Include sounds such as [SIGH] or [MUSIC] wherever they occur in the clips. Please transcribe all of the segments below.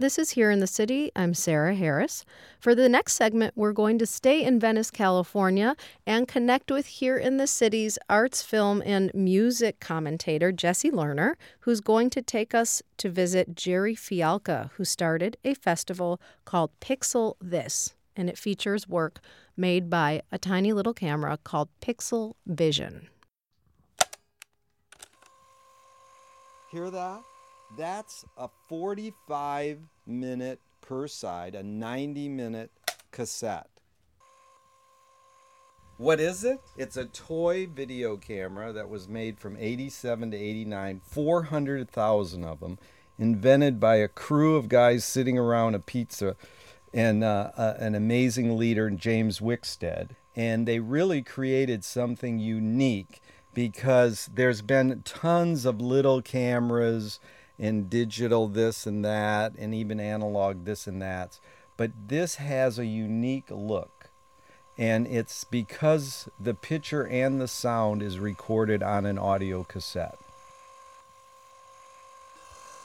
This is Here in the City. I'm Sarah Harris. For the next segment, we're going to stay in Venice, California, and connect with Here in the City's arts, film, and music commentator, Jesse Lerner, who's going to take us to visit Jerry Fialka, who started a festival called Pixel This, and it features work made by a tiny little camera called Pixel Vision. Hear that? That's a 45 minute per side, a 90 minute cassette. What is it? It's a toy video camera that was made from 87 to 89, 400,000 of them, invented by a crew of guys sitting around a pizza and uh, uh, an amazing leader, James Wickstead. And they really created something unique because there's been tons of little cameras and digital this and that, and even analog this and that. But this has a unique look. And it's because the picture and the sound is recorded on an audio cassette.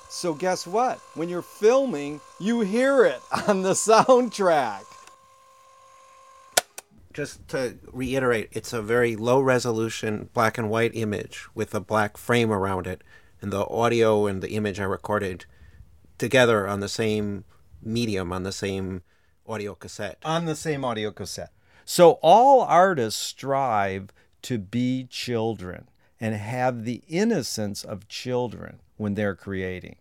So, guess what? When you're filming, you hear it [LAUGHS] on the soundtrack. Just to reiterate, it's a very low resolution black and white image with a black frame around it and the audio and the image are recorded together on the same medium, on the same audio cassette. On the same audio cassette. So all artists strive to be children and have the innocence of children when they're creating.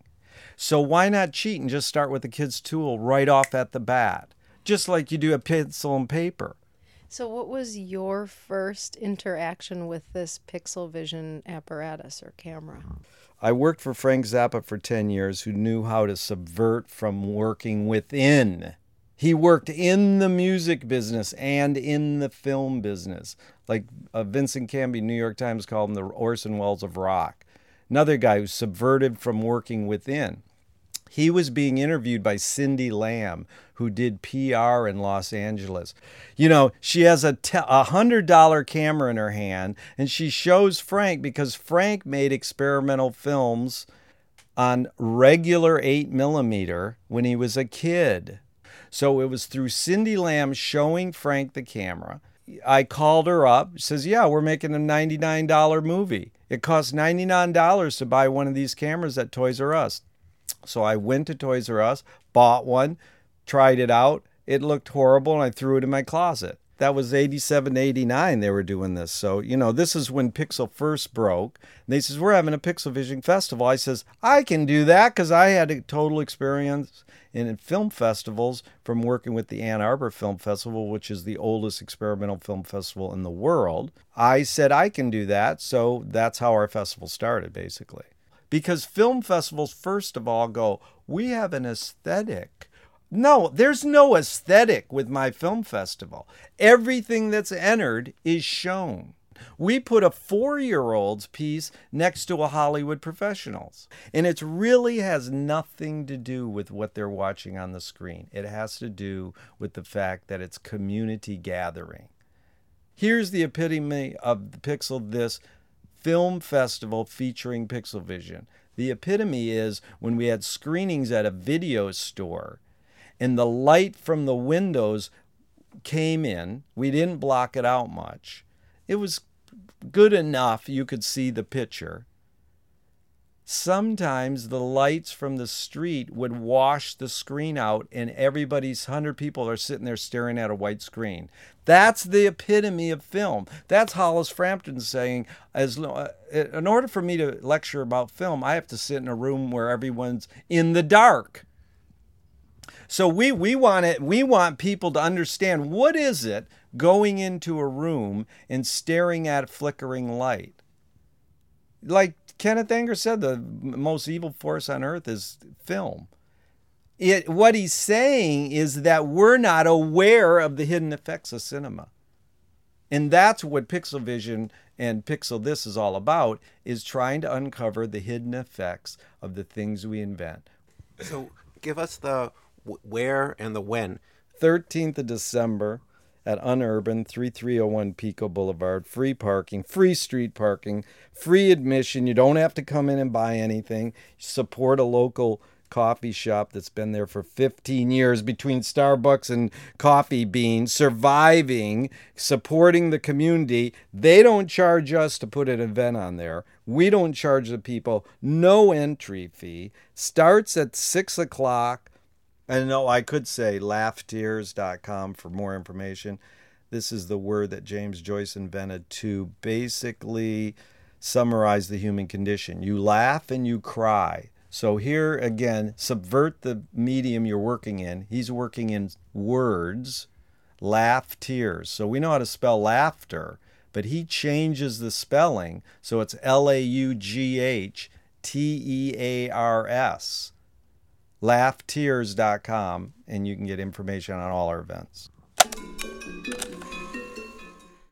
So why not cheat and just start with the kid's tool right off at the bat? Just like you do a pencil and paper. So, what was your first interaction with this Pixel Vision apparatus or camera? I worked for Frank Zappa for 10 years, who knew how to subvert from working within. He worked in the music business and in the film business. Like uh, Vincent Canby, New York Times called him the Orson Welles of rock. Another guy who subverted from working within. He was being interviewed by Cindy Lamb, who did PR in Los Angeles. You know, she has a hundred dollar camera in her hand, and she shows Frank because Frank made experimental films on regular eight millimeter when he was a kid. So it was through Cindy Lamb showing Frank the camera. I called her up. Says, "Yeah, we're making a $99 movie. It costs $99 to buy one of these cameras at Toys R Us." So I went to Toys R Us, bought one, tried it out. It looked horrible, and I threw it in my closet. That was 87, 89 they were doing this. So, you know, this is when Pixel first broke. And they says, we're having a Pixel Vision Festival. I says, I can do that because I had a total experience in film festivals from working with the Ann Arbor Film Festival, which is the oldest experimental film festival in the world. I said, I can do that. So that's how our festival started, basically. Because film festivals, first of all, go, we have an aesthetic. No, there's no aesthetic with my film festival. Everything that's entered is shown. We put a four year old's piece next to a Hollywood professional's. And it really has nothing to do with what they're watching on the screen. It has to do with the fact that it's community gathering. Here's the epitome of the Pixel This film festival featuring Pixel Vision. The epitome is when we had screenings at a video store and the light from the windows came in. We didn't block it out much. It was good enough you could see the picture. Sometimes the lights from the street would wash the screen out, and everybody's 100 people are sitting there staring at a white screen. That's the epitome of film. That's Hollis Frampton saying, as uh, in order for me to lecture about film, I have to sit in a room where everyone's in the dark. So we we want it. We want people to understand what is it going into a room and staring at a flickering light. Like Kenneth Anger said the most evil force on earth is film. It, what he's saying is that we're not aware of the hidden effects of cinema. And that's what Pixel Vision and Pixel This is all about, is trying to uncover the hidden effects of the things we invent. So give us the where and the when. 13th of December, at Unurban, 3301 Pico Boulevard. Free parking, free street parking, free admission. You don't have to come in and buy anything. Support a local coffee shop that's been there for 15 years between Starbucks and Coffee Bean, surviving, supporting the community. They don't charge us to put an event on there. We don't charge the people. No entry fee. Starts at 6 o'clock. And no, I could say laughtears.com for more information. This is the word that James Joyce invented to basically summarize the human condition. You laugh and you cry. So here again, subvert the medium you're working in. He's working in words, laugh, tears. So we know how to spell laughter, but he changes the spelling. So it's L A U G H T E A R S. Laughtears.com, and you can get information on all our events.